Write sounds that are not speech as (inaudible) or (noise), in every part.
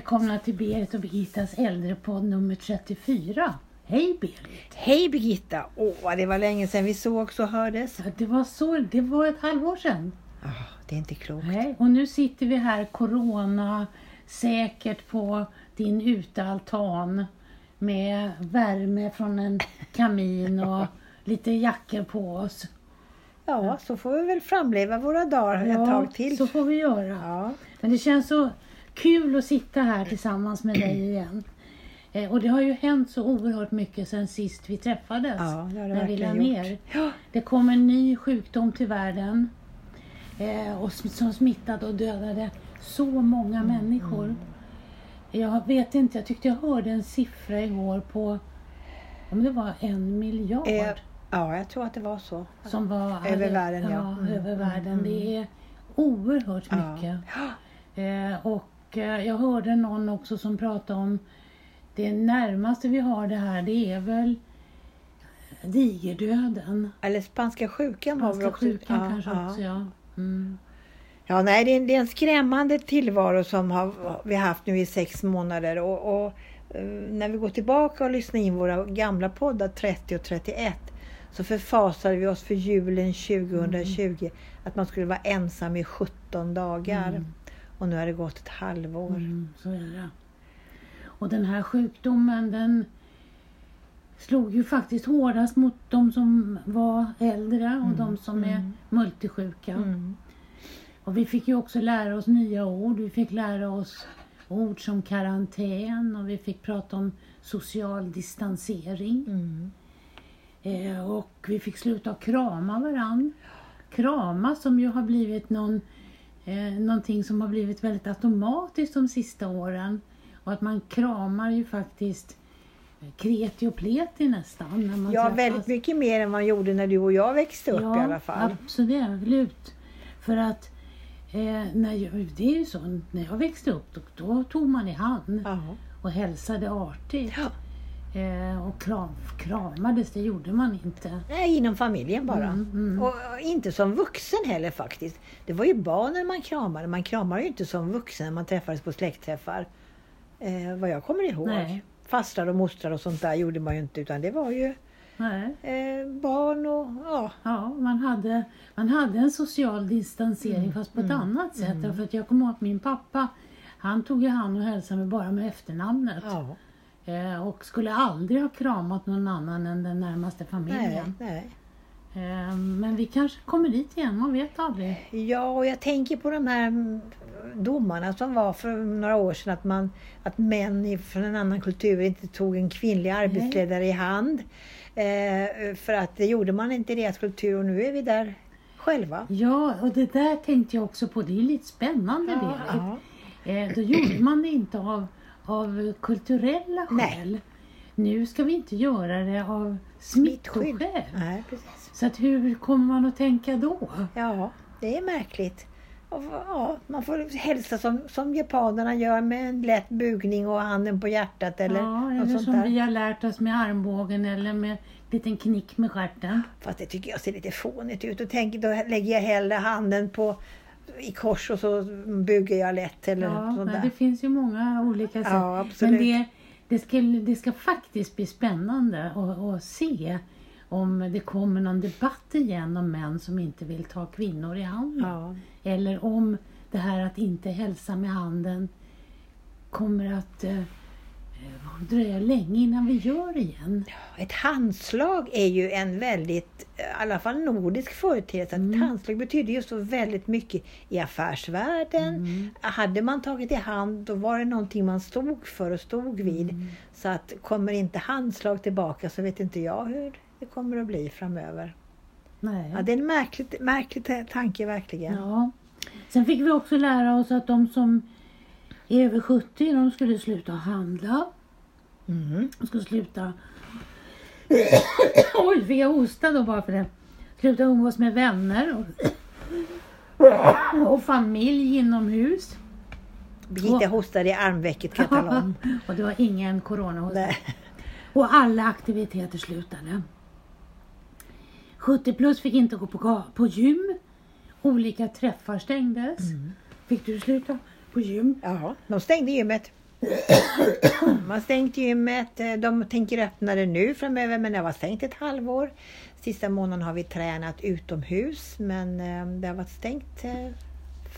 välkomna till Berit och Birgittas äldrepodd nummer 34. Hej Berit! Hej Birgitta! Åh, det var länge sedan vi sågs och hördes. Ja, det var så, det var ett halvår sedan. Oh, det är inte klokt. Nej, och nu sitter vi här corona säkert på din utealtan med värme från en kamin och (laughs) lite jackor på oss. Ja, så får vi väl framleva våra dagar ett tag till. så får vi göra. Ja. Men det känns så kul att sitta här tillsammans med dig igen. Eh, och det har ju hänt så oerhört mycket sedan sist vi träffades. Ja, det har det när vi la ner. Ja. Det kom en ny sjukdom till världen. Eh, och som smittade och dödade så många Mm, människor. Jag vet inte, jag tyckte jag hörde en siffra igår på om det var en miljard. Eh, ja, jag tror att det var så. som var över världen, ja. ja. Mm, över mm, världen. Det är oerhört Ja. mycket. Eh, och jag hörde någon också som pratade om det närmaste vi har det här, det är väl digerdöden. Eller spanska sjukan Spanska också... sjukan ja, kanske ja. också, ja. Mm. Ja, nej, det är, en, det är en skrämmande tillvaro som har, vi har haft nu i sex månader. Och, och eh, när vi går tillbaka och lyssnar in våra gamla poddar 30 och 31 så förfasade vi oss för julen 2020 att man skulle vara ensam i 17 dagar. Mm. Och nu har det gått ett halvår. Mm, så är det. Och den här sjukdomen den slog ju faktiskt hårdast mot de som var äldre och de som är mm. multisjuka. Mm. Och vi fick ju också lära oss nya ord. Vi fick lära oss ord som karantän och vi fick prata om social distansering. Mm. Eh, och vi fick sluta krama varann. Krama som ju har blivit någon, eh, någonting som har blivit väldigt automatiskt de sista åren. Och att man kramar ju faktiskt eh, kreti och pleti nästan. När man Ja, träffas. väldigt mycket mer än man gjorde när du och jag växte upp i alla fall. Absolut. För att eh, när jag, det är ju så, när jag växte upp då, då tog man i hand Ja. och hälsade artigt. Ja. Eh, och kram, kramades, det gjorde man inte. Nej, inom familjen bara. Mm, mm. Och inte som vuxen heller faktiskt. Det var ju barnen man kramade. Man kramade ju inte som vuxen när man träffades på släktträffar. Eh, vad jag kommer ihåg. Nej. Fastrar och mostrar och sånt där gjorde man ju inte. Utan det var ju eh, barn och ja. Ja, man hade, man hade en social distansering Mm, fast på ett annat sätt. Därför att jag kommer ihåg att min pappa, han tog ju hand och hälsade mig bara med efternamnet. ja. Eh, och skulle aldrig ha kramat någon annan än den närmaste Nej, familjen. nej. Eh, Men vi kanske kommer dit igen, man vet aldrig. Ja, och jag tänker på de här domarna som var för några år sedan. Att, man, att män från en annan kultur inte tog en kvinnlig arbetsledare i hand. Eh, för att det gjorde man inte i deras kultur och nu är vi där själva. Ja, och det där tänkte jag också på. Det är lite spännande Ja, Berit. Eh, Då gjorde man det inte av, av kulturella Nej. skäl. Nu ska vi inte göra det av smittskydd. Nej, precis. Så att hur kommer man att tänka då? Ja, det är märkligt. Och, ja, man får hälsa som, som japanerna gör med en lätt bugning och handen på hjärtat eller ja, eller sånt som där. vi har lärt oss med armbågen eller med en liten knick med stjärten. Fast det tycker jag ser lite fånigt ut. Och tänk, då lägger jag hellre handen på, i kors och så bugar jag lätt eller Ja, sånt där. det finns ju många olika sätt. Ja, absolut. Men det, det, ska, det ska faktiskt bli spännande att, att se om det kommer någon debatt igen om män som inte vill ta kvinnor i handen. Ja. Eller om det här att inte hälsa med handen kommer att eh, dröja länge innan vi gör det igen. Ett handslag är ju en väldigt, i alla fall nordisk företeelse. Mm. Ett handslag betyder ju så väldigt mycket i affärsvärlden. Mm. Hade man tagit i hand då var det någonting man stod för och stod vid. Mm. Så att kommer inte handslag tillbaka så vet inte jag hur det kommer att bli framöver. Nej. Ja, det är en märklig, märklig ta- tanke verkligen. Ja. Sen fick vi också lära oss att de som över 70, de skulle sluta handla. Mm. De skulle sluta... (coughs) Oj, fick jag hosta då bara för det? Sluta umgås med vänner och, och familj inomhus. Birgitta hostade i armvecket kan jag tala (laughs) om. och det var ingen corona hos Nej. Och alla aktiviteter slutade. 70 plus fick inte gå på, på gym. Olika träffar stängdes. Mm. Fick du sluta på gym. Ja, de stängde gymmet. (coughs) Man stängt gymmet. De tänker öppna det nu framöver men det var stängt ett halvår. Sista månaden har vi tränat utomhus men eh, det har varit stängt eh,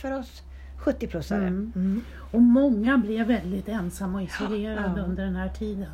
för oss 70-plussare. Mm. Mm. Och många blev väldigt ensamma och isolerade Ja. under den här tiden.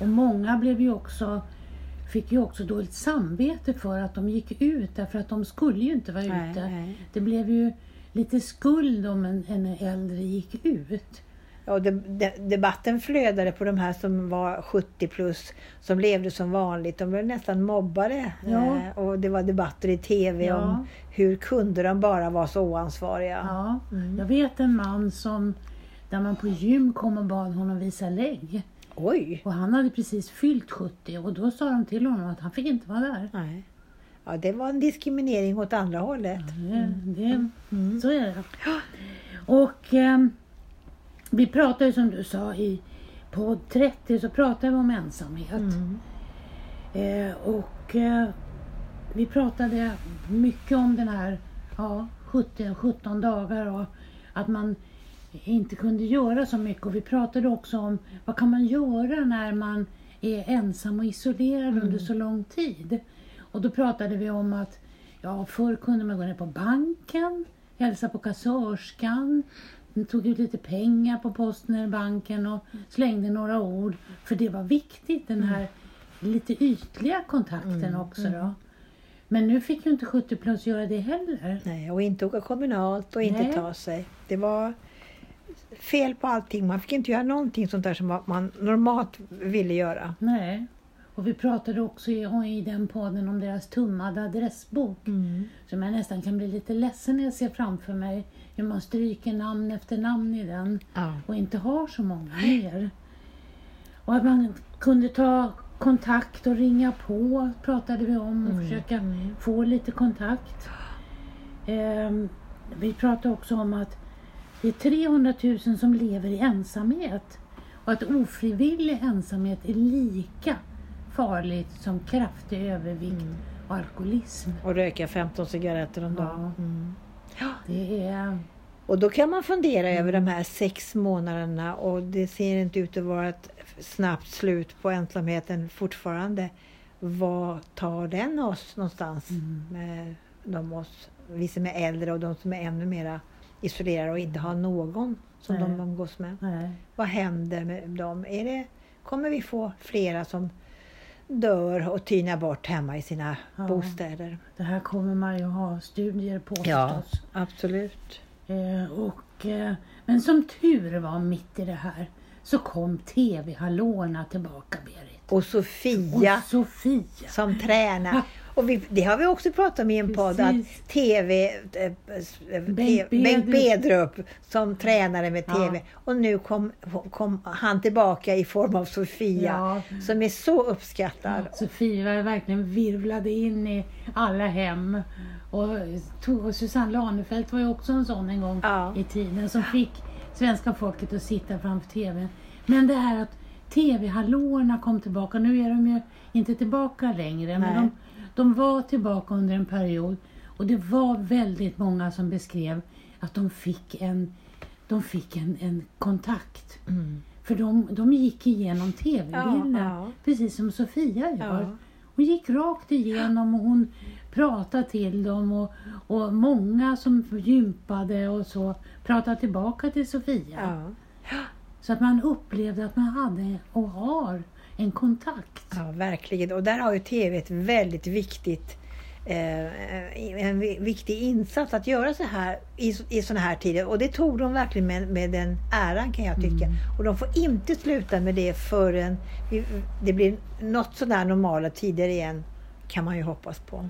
Och många blev ju också, fick ju också dåligt samvete för att de gick ut därför att de skulle ju inte vara Nej, ute. nej. Det blev ju lite skuld om en, en äldre gick ut. Ja, de, de, debatten flödade på de här som var 70 plus, som levde som vanligt. De blev nästan mobbade. Ja. Eh, och det var debatter i TV Ja. om hur kunde de bara vara så oansvariga. Ja, Mm. jag vet en man som där man på gym kom och bad honom visa lägg. Oj! Och han hade precis fyllt 70 och då sa de till honom att han fick inte vara där. Nej. Ja, det var en diskriminering åt andra hållet. Det, det, Mm. Så är det. Och ehm, vi pratade ju som du sa i på 30 så pratade vi om ensamhet. Mm. Eh, och eh, vi pratade mycket om den här ja, 17, 17 dagar och att man inte kunde göra så mycket. Och vi pratade också om vad kan man göra när man är ensam och isolerad under så lång tid. Och då pratade vi om att ja, förr kunde man gå ner på banken, hälsa på kassörskan, tog ut lite pengar på posten eller banken och slängde några ord. För det var viktigt, den här lite ytliga kontakten också då. Men nu fick ju inte 70 plus göra det heller. Nej, och inte åka kommunalt och inte Nej. ta sig. Det var fel på allting. Man fick inte göra någonting sånt där som man normalt ville göra. Nej. Och vi pratade också i, i den podden om deras tummade adressbok. Som jag nästan kan bli lite ledsen när jag ser framför mig hur man stryker namn efter namn i den Ja. och inte har så många mer. Och att man kunde ta kontakt och ringa på pratade vi om och försöka få lite kontakt. Ehm, vi pratade också om att det är 300 000 som lever i ensamhet och att ofrivillig ensamhet är lika farligt som kraftig övervikt och alkoholism. Och röka 15 cigaretter om dagen. Ja. Mm. Det är... Och då kan man fundera Mm. över de här sex månaderna och det ser inte ut att vara ett snabbt slut på ensamheten fortfarande. Vad tar den oss någonstans? Mm. Med de oss, vi som är äldre och de som är ännu mera isolerade och inte har någon som Nej. de umgås med. Nej. Vad händer med dem? Är det, kommer vi få flera som dör och tynar bort hemma i sina Ja. bostäder? Det här kommer man ju ha studier på Ja. förstås. Absolut. Eh, och, eh, men som tur var mitt i det här så kom TV-hallåorna tillbaka Berit. Och Sofia Och Sofia. som tränar. Och vi, det har vi också pratat om i en podd, att. TV, eh, Bengt Bedrup. Som tränare med Ja. TV. Och nu kom, kom han tillbaka i form av Sofia Ja. som är så uppskattad. Sofia verkligen virvlade in i alla hem. Och, och Susanne Lanefelt var ju också en sån en gång Ja. i tiden som fick svenska folket att sitta framför TVn. Men det här att TV-hallåorna kom tillbaka, nu är de ju inte tillbaka längre, men Nej. de, de var tillbaka under en period och det var väldigt många som beskrev att de fick en, de fick en, en kontakt. Mm. För de, de gick igenom TV-bilder, Ja, ja. precis som Sofia gör. Ja. Hon gick rakt igenom och hon pratade till dem och, och många som gympade och så pratade tillbaka till Sofia. Så att man upplevde att man hade och har en kontakt. ja, verkligen. Och där har ju TV ett väldigt viktigt eh, en vi- viktig insats att göra så här i, i sådana här tider. Och det tog de verkligen med, med den äran kan jag tycka. Och de får inte sluta med det förrän vi, det blir något sådär normala tider igen. Kan man ju hoppas på.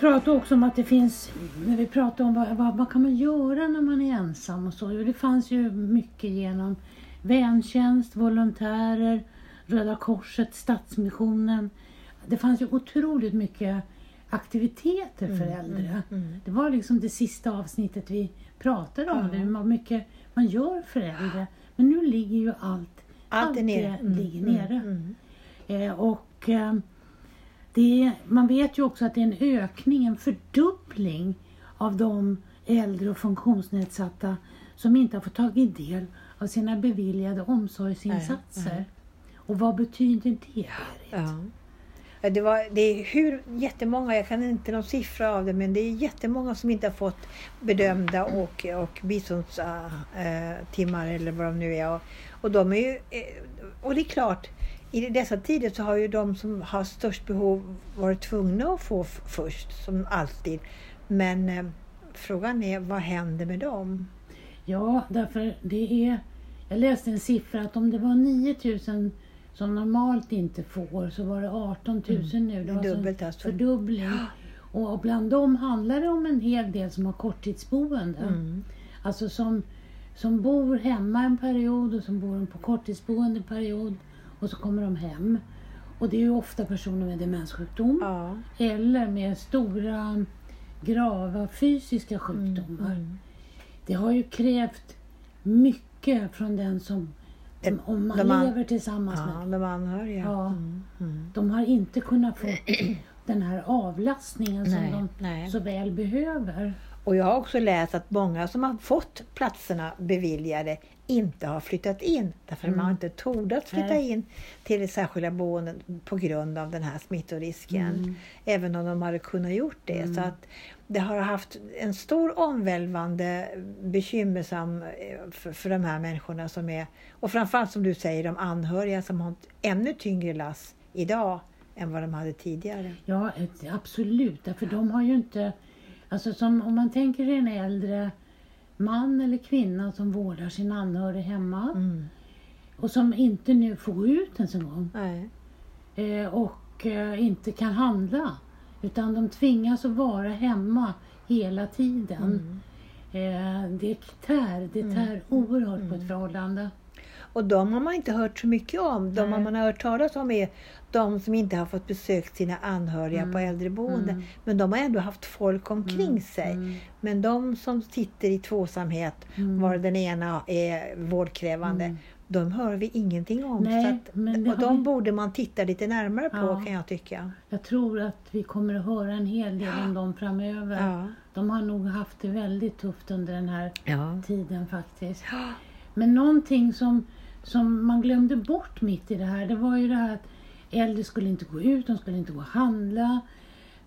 Pratade också om att det finns, när vi pratade om vad, vad, vad kan man göra när man är ensam och så. Jo, det fanns ju mycket genom väntjänst, volontärer, Röda Korset, Stadsmissionen. Det fanns ju otroligt mycket aktiviteter för Mm, äldre. mm, mm. Det var liksom det sista avsnittet vi pratade om, det, hur mycket man gör för äldre. Men nu ligger ju allt, Allt är det nere. Mm, ligger mm, nere. mm. Eh, och eh, är, man vet ju också att det är en ökning, en fördubbling av de äldre och funktionsnedsatta som inte har fått tagit del av sina beviljade omsorgsinsatser. Nej. Och vad betyder det, Berit? Ja. Det, var, det är hur jättemånga, jag kan inte någon siffra av det, men det är jättemånga som inte har fått bedömda och, och biståndstimmar eller vad de nu är. Och, och, de är ju, eh, och det är klart, i dessa tider så har ju de som har störst behov varit tvungna att få först, som alltid. Men eh, frågan är, vad händer med dem? Ja, därför det är... Jag läste en siffra att om det var 9000 som normalt inte får så var det 18 000 nu. Det var alltså Dubbelt alltså. fördubbling. Och bland dem handlar det om en hel del som har korttidsboende. Mm. Alltså som, som bor hemma en period och som bor på korttidsboende en period och så kommer de hem. Och det är ju ofta personer med demenssjukdom Ja. eller med stora grava fysiska sjukdomar. Mm. Det har ju krävt mycket från den som, Den- om man de an- lever tillsammans Ja, med. de anhöriga. Ja. Mm. Mm. De har inte kunnat få den här avlastningen som Nej, de nej. så väl behöver. Och jag har också läst att många som har fått platserna beviljade inte har flyttat in. Därför man har inte tordat flytta Nej. in till det särskilda boendet på grund av den här smittorisken. Mm. Även om de hade kunnat gjort det. Så att det har haft en stor omvälvande bekymmersam eh, för, för de här människorna som är, och framförallt som du säger, de anhöriga som har ett ännu tyngre lass idag än vad de hade tidigare. Ja, absolut. Därför de har ju inte... Alltså som, om man tänker en äldre man eller kvinna som vårdar sin anhörig hemma Mm. och som inte nu får gå ut ens en gång eh, och eh, inte kan handla. Utan de tvingas att vara hemma hela tiden. Mm. Eh, det tär, det tär oerhört på ett förhållande. Och de har man inte hört så mycket om. De Nej. man har hört talas om är de som inte har fått besökt sina anhöriga på äldreboende. Mm. Men de har ändå haft folk omkring sig. Mm. Men de som sitter i tvåsamhet, Mm. var den ena är vårdkrävande, Mm. de hör vi ingenting om. Nej, att, och de vi- borde man titta lite närmare på Ja. kan jag tycka. Jag tror att vi kommer att höra en hel del om dem framöver. Ja. De har nog haft det väldigt tufft under den här Ja. tiden faktiskt. Men någonting som, som man glömde bort mitt i det här, det var ju det här att äldre skulle inte gå ut, de skulle inte gå och handla.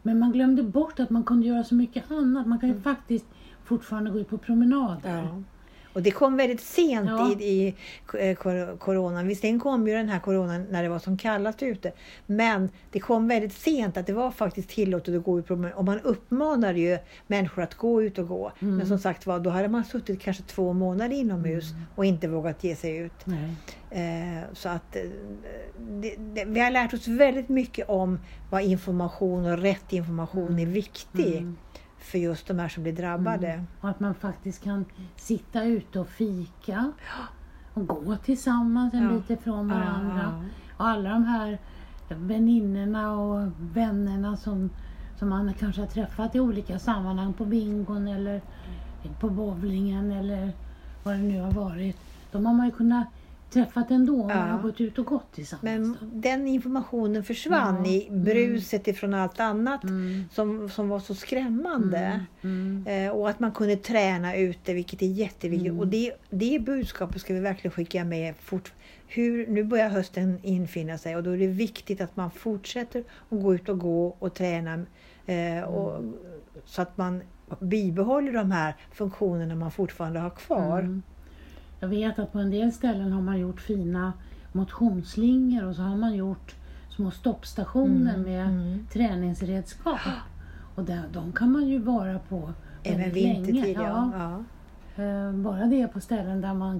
Men man glömde bort att man kunde göra så mycket annat. Man kan ju faktiskt fortfarande gå ut på promenader. Ja. Och det kom väldigt sent Ja. i, i eh, coronan. Visserligen kom ju den här coronan när det var som kallast ute. Men det kom väldigt sent att det var faktiskt tillåtet att gå ut promenad. Och man uppmanade ju människor att gå ut och gå. Mm. Men som sagt var, då hade man suttit kanske två månader inomhus Mm. och inte vågat ge sig ut. Eh, så att eh, det, det, vi har lärt oss väldigt mycket om vad information och rätt information är viktig Mm. För just de här som blir drabbade. Och att man faktiskt kan sitta ute och fika och gå tillsammans en Ja. bit ifrån varandra. Och alla de här väninnorna och vännerna som, som man kanske har träffat i olika sammanhang på bingon eller på bowlingen eller vad det nu har varit. De har man ju kunnat träffat ändå om man Ja. har gått ut och gått tillsammans. Men den informationen försvann Ja, i bruset ifrån allt annat Mm. som, som var så skrämmande. Mm. Eh, och att man kunde träna ute, vilket är jätteviktigt. Mm. Och det, det budskapet ska vi verkligen skicka med. Fort, hur, nu börjar hösten infinna sig och då är det viktigt att man fortsätter att gå ut och gå och träna. Eh, och, Så att man bibehåller de här funktionerna man fortfarande har kvar. Jag vet att på en del ställen har man gjort fina motionsslingor och så har man gjort små stoppstationer Mm, med mm. träningsredskap. Och där, de kan man ju vara på Även vintertid. Ja. Ja. Eh, Bara det på ställen där man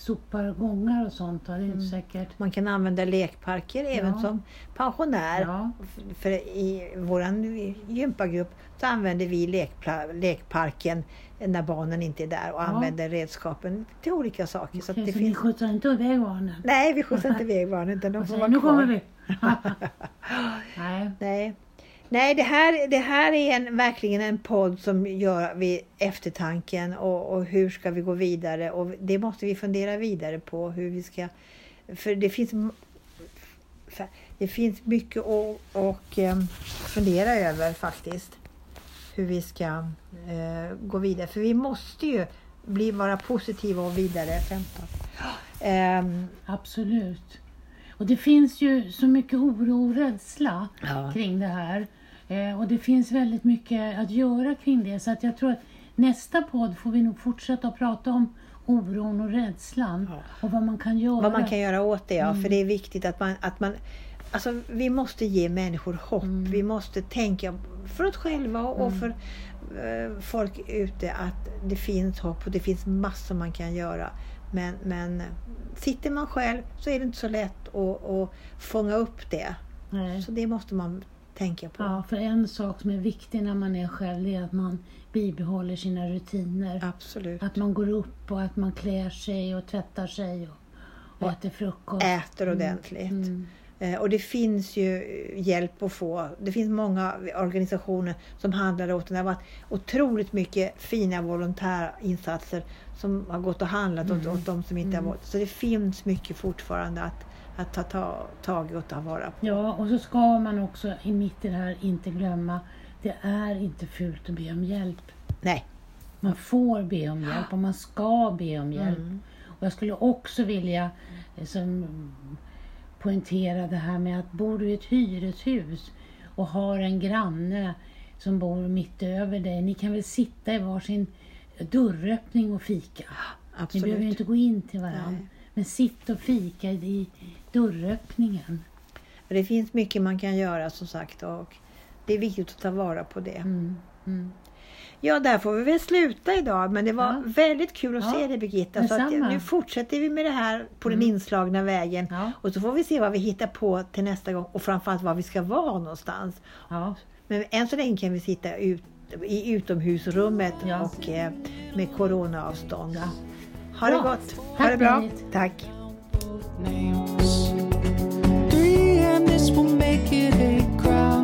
sopar gångar och sånt. Det är Mm. ju säkert. Man kan använda lekparker även Ja. som pensionär. Ja. För i vår gympagrupp så använder vi lekparken när barnen inte är där och Ja. använder redskapen till olika saker. Så att Okej, det så ni finns... skjutsar inte iväg barnen? Nej, vi skjutsar inte iväg barnen utan de (laughs) Och får vara nu kvar. kommer vi! (laughs) (laughs) Nej. Nej. Nej, det här, det här är en, verkligen en podd som gör vid eftertanken och, och hur ska vi gå vidare och det måste vi fundera vidare på hur vi ska... För det finns, för det finns mycket att och, em, fundera över faktiskt. Hur vi ska eh, gå vidare. För vi måste ju bli, vara positiva och vidare. 15. Ehm, Absolut. Och det finns ju så mycket oro och rädsla Ja. kring det här. Eh, och det finns väldigt mycket att göra kring det. Så att jag tror att nästa podd får vi nog fortsätta att prata om oron och rädslan. Ja. Och vad man kan göra. Vad man kan göra åt det, ja. För det är viktigt att man, att man Alltså vi måste ge människor hopp. Vi måste tänka för oss själva och för eh, folk ute att det finns hopp och det finns massor man kan göra. Men, men sitter man själv så är det inte så lätt att, att fånga upp det. Nej. Så det måste man tänka på. Ja, för en sak som är viktig när man är själv är att man bibehåller sina rutiner. Absolut. Att man går upp och att man klär sig och tvättar sig och, och Och äter frukost. Äter ordentligt. Mm. Eh, Och det finns ju hjälp att få. Det finns många organisationer som handlar åt det. Det har varit otroligt mycket fina volontärinsatser som har gått och handlat åt, åt de som inte har varit. Så det finns mycket fortfarande att, att ta, ta tag i och ta vara på. Ja, och så ska man också i mitt i det här inte glömma, det är inte fult att be om hjälp. Nej. Man får be om hjälp och man ska be om hjälp. Mm. Och jag skulle också vilja eh, som, poängtera det här med att bor du i ett hyreshus och har en granne som bor mitt över dig. Ni kan väl sitta i varsin dörröppning och fika. Ni behöver ju Absolut. inte gå in till varandra. Nej. Men sitt och fika i dörröppningen. Det finns mycket man kan göra som sagt och det är viktigt att ta vara på det. Mm. Mm. Ja, där får vi väl sluta idag. Men det var Ja. väldigt kul att Ja, se dig Birgitta. Så att nu fortsätter vi med det här på den inslagna vägen. Ja. Och så får vi se vad vi hittar på till nästa gång och framförallt var vi ska vara någonstans. Ja. Men än så länge kan vi sitta ut, i utomhusrummet Ja. och eh, med coronaavstånd. Ja. Ha det Bra. gott! Ha Tack, det bra! Tack! crowd.